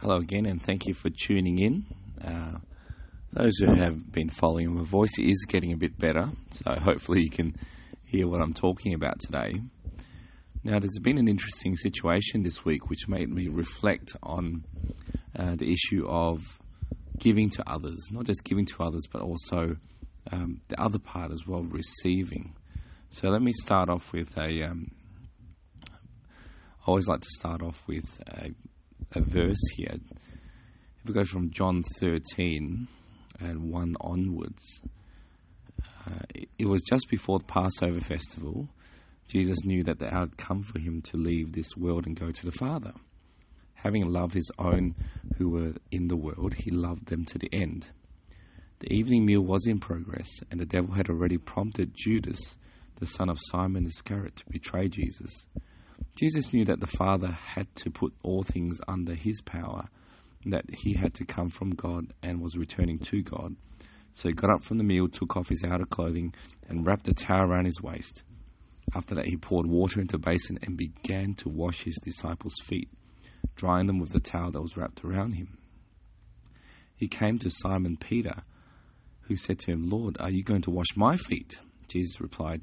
Hello again, and thank you for tuning in. Uh, those who have been following my voice is getting a bit better, so hopefully you can hear what I'm talking about today. Now, there's been an interesting situation this week which made me reflect on uh, the issue of giving to others, not just giving to others, but also um, the other part as well, receiving. So let me start off with a. Um, I always like to start off with a, a verse here. If we go from John 13 and 1 onwards, uh, it, was just before the Passover festival. Jesus knew that the hour had come for him to leave this world and go to the Father. Having loved his own who were in the world, he loved them to the end. The evening meal was in progress, and the devil had already prompted Judas, the son of Simon Iscariot, to betray Jesus. Jesus knew that the Father had to put all things under his power, that he had to come from God and was returning to God. So he got up from the meal, took off his outer clothing, and wrapped a towel around his waist. After that, he poured water into a basin and began to wash his disciples' feet, drying them with the towel that was wrapped around him. He came to Simon Peter, who said to him, Lord, are you going to wash my feet? Jesus replied,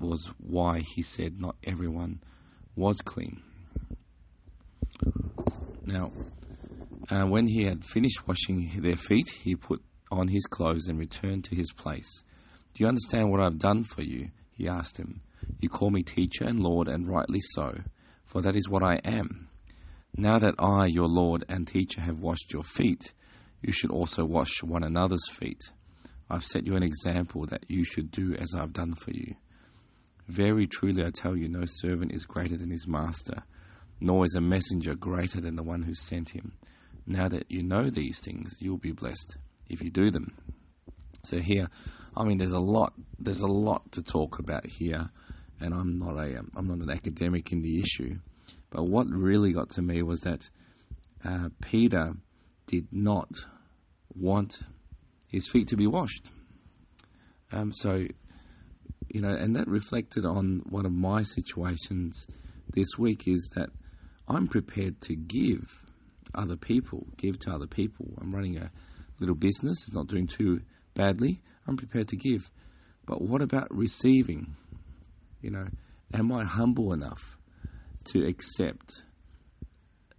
was why he said, Not everyone was clean. Now, uh, when he had finished washing their feet, he put on his clothes and returned to his place. Do you understand what I've done for you? He asked him. You call me teacher and Lord, and rightly so, for that is what I am. Now that I, your Lord and teacher, have washed your feet, you should also wash one another's feet. I've set you an example that you should do as I've done for you. Very truly I tell you, no servant is greater than his master, nor is a messenger greater than the one who sent him. Now that you know these things, you'll be blessed if you do them. So here, I mean, there's a lot. There's a lot to talk about here, and I'm not a I'm not an academic in the issue, but what really got to me was that uh, Peter did not want his feet to be washed. Um, so, you know, and that reflected on one of my situations this week is that I'm prepared to give other people, give to other people. I'm running a little business, it's not doing too badly. I'm prepared to give. But what about receiving? You know, am I humble enough to accept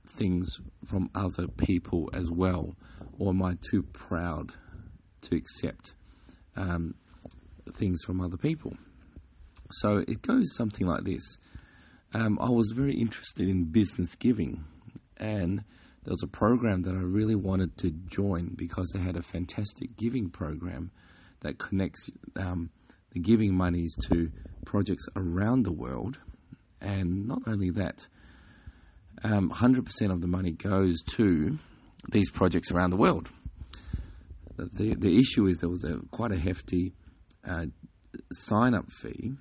things from other people as well? Or am I too proud to accept um, things from other people? So it goes something like this. Um, I was very interested in business giving, and there was a program that I really wanted to join because they had a fantastic giving program that connects um, the giving monies to projects around the world. And not only that, um, 100% of the money goes to these projects around the world. The, the issue is there was a, quite a hefty uh, sign up fee,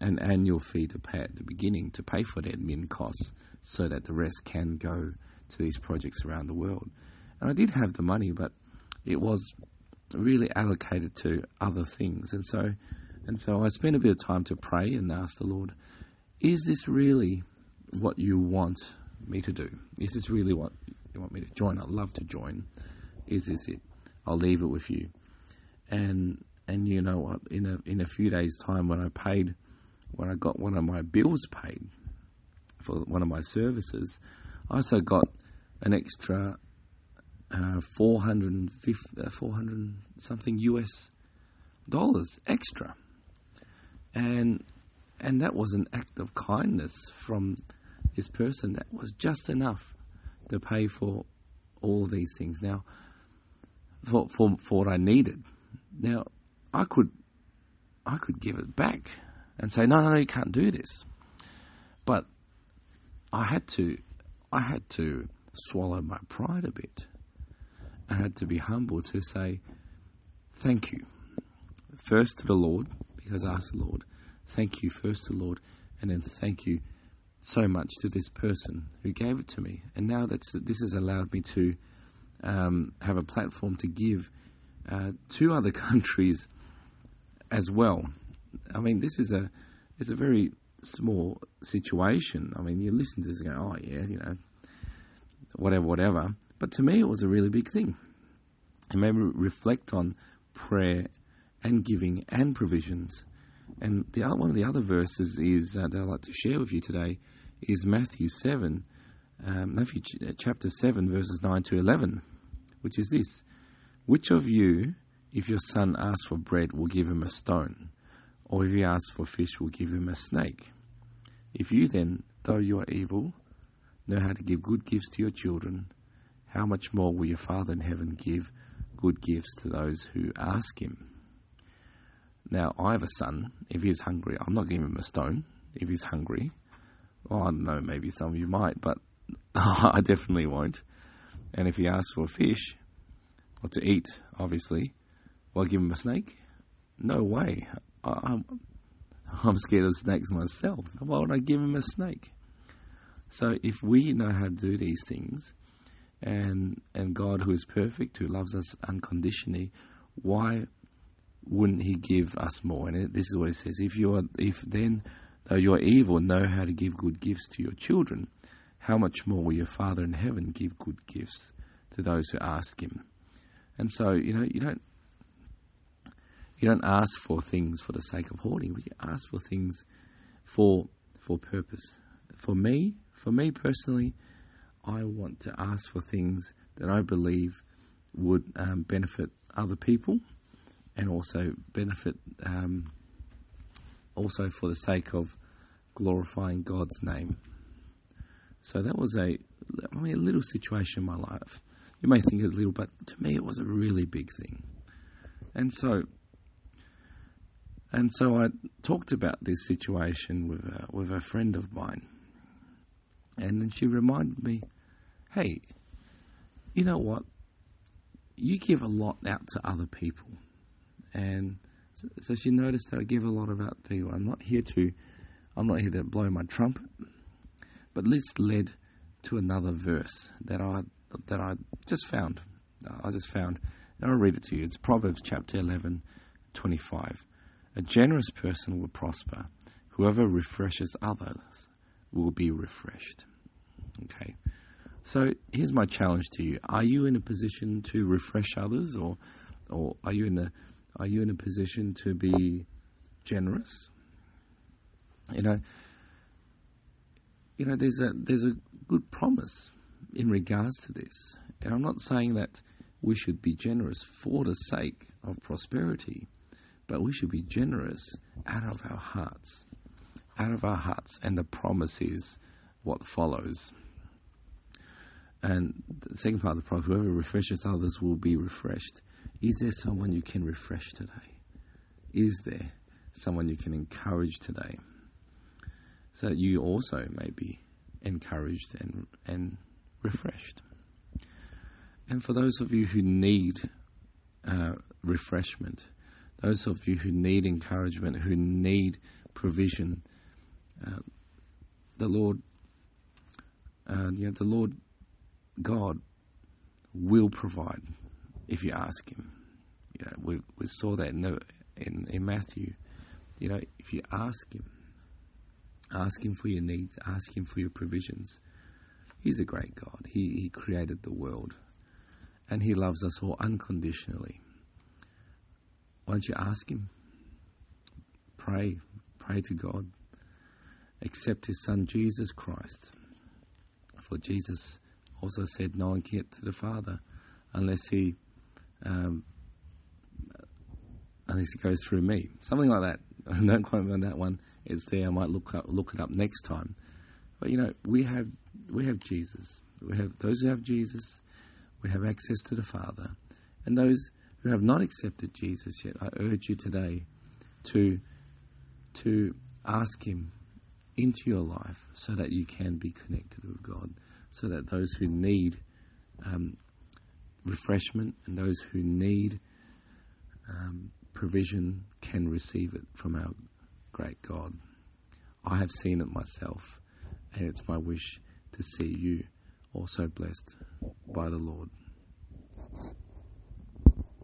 an annual fee to pay at the beginning to pay for the admin costs so that the rest can go to these projects around the world. And I did have the money, but it was really allocated to other things. And so, and so I spent a bit of time to pray and ask the Lord, is this really what you want me to do? Is this really what you want me to join? I'd love to join. Is this it? I'll leave it with you. And and you know what? In a in a few days' time, when I paid, when I got one of my bills paid for one of my services, I also got an extra uh, 450, uh, 400 something US dollars extra. And and that was an act of kindness from this person that was just enough to pay for all these things. Now, for, for, for what I needed. Now, I could I could give it back and say, no, no, no, you can't do this. But I had to I had to swallow my pride a bit. I had to be humble to say, Thank you. First to the Lord, because I asked the Lord, Thank you first to the Lord, and then thank you so much to this person who gave it to me. And now that's this has allowed me to um, have a platform to give uh, to other countries as well. I mean, this is a it's a very small situation. I mean, you listen to this and go, oh yeah, you know, whatever, whatever. But to me, it was a really big thing. It made me reflect on prayer and giving and provisions. And the other, one of the other verses is uh, that I'd like to share with you today is Matthew seven, um, Matthew ch- chapter seven, verses nine to eleven, which is this: Which of you, if your son asks for bread, we'll give him a stone, or if he asks for fish, we'll give him a snake? If you then, though you are evil, know how to give good gifts to your children, how much more will your Father in heaven give good gifts to those who ask him? Now, I have a son. If he's hungry, I'm not giving him a stone. If he's hungry, well, I don't know, maybe some of you might, but I definitely won't. And if he asks for fish, or to eat, obviously, will give him a snake? No way. I, I'm, I'm scared of snakes myself. Why would I give him a snake? So if we know how to do these things, and and God who is perfect, who loves us unconditionally, why wouldn't He give us more? And this is what He says: If you are, if then though you are evil, know how to give good gifts to your children, how much more will your Father in heaven give good gifts to those who ask Him? And so you know you don't you don't ask for things for the sake of hoarding. We ask for things for for purpose. For me, for me personally, I want to ask for things that I believe would um, benefit other people, and also benefit um, also for the sake of glorifying God's name. So that was a, I mean, a little situation in my life. You may think it's little, but to me it was a really big thing. And so, and so I talked about this situation with a, with a friend of mine, and then she reminded me, hey, you know what? You give a lot out to other people. And so, so she noticed that I give a lot of out to people. I'm not here to, I'm not here to blow my trumpet, but this led to another verse that I that I just found. I just found, and I'll read it to you. It's Proverbs chapter 11, 25. A generous person will prosper. Whoever refreshes others will be refreshed. Okay. So here's my challenge to you: Are you in a position to refresh others, or, or are you in a are you in a position to be generous? You know, you know, there's a there's a good promise in regards to this, and I'm not saying that we should be generous for the sake of prosperity, but we should be generous out of our hearts, out of our hearts, and the promise is what follows. And the second part of the promise, whoever refreshes others will be refreshed. Is there someone you can refresh today? Is there someone you can encourage today? So that you also may be encouraged and, and refreshed. And for those of you who need uh, refreshment, those of you who need encouragement, who need provision, uh, the Lord, uh, you know, the Lord God will provide if you ask Him. You know, we, we saw that in, the, in, in Matthew. You know, if you ask Him, ask Him for your needs, ask Him for your provisions. He's a great God. He, he created the world and He loves us all unconditionally. Why don't you ask Him? Pray. Pray to God. Accept His Son, Jesus Christ. For Jesus also said, No one can get to the Father unless He. Um, unless he goes through me, something like that. Don't quote me on that one. It's there. I might look up, look it up next time. But you know, we have we have Jesus. We have those who have Jesus. We have access to the Father, and those who have not accepted Jesus yet. I urge you today to to ask Him into your life so that you can be connected with God, so that those who need um, refreshment and those who need um, provision can receive it from our great God. I have seen it myself, and it's my wish to see you also blessed by the Lord.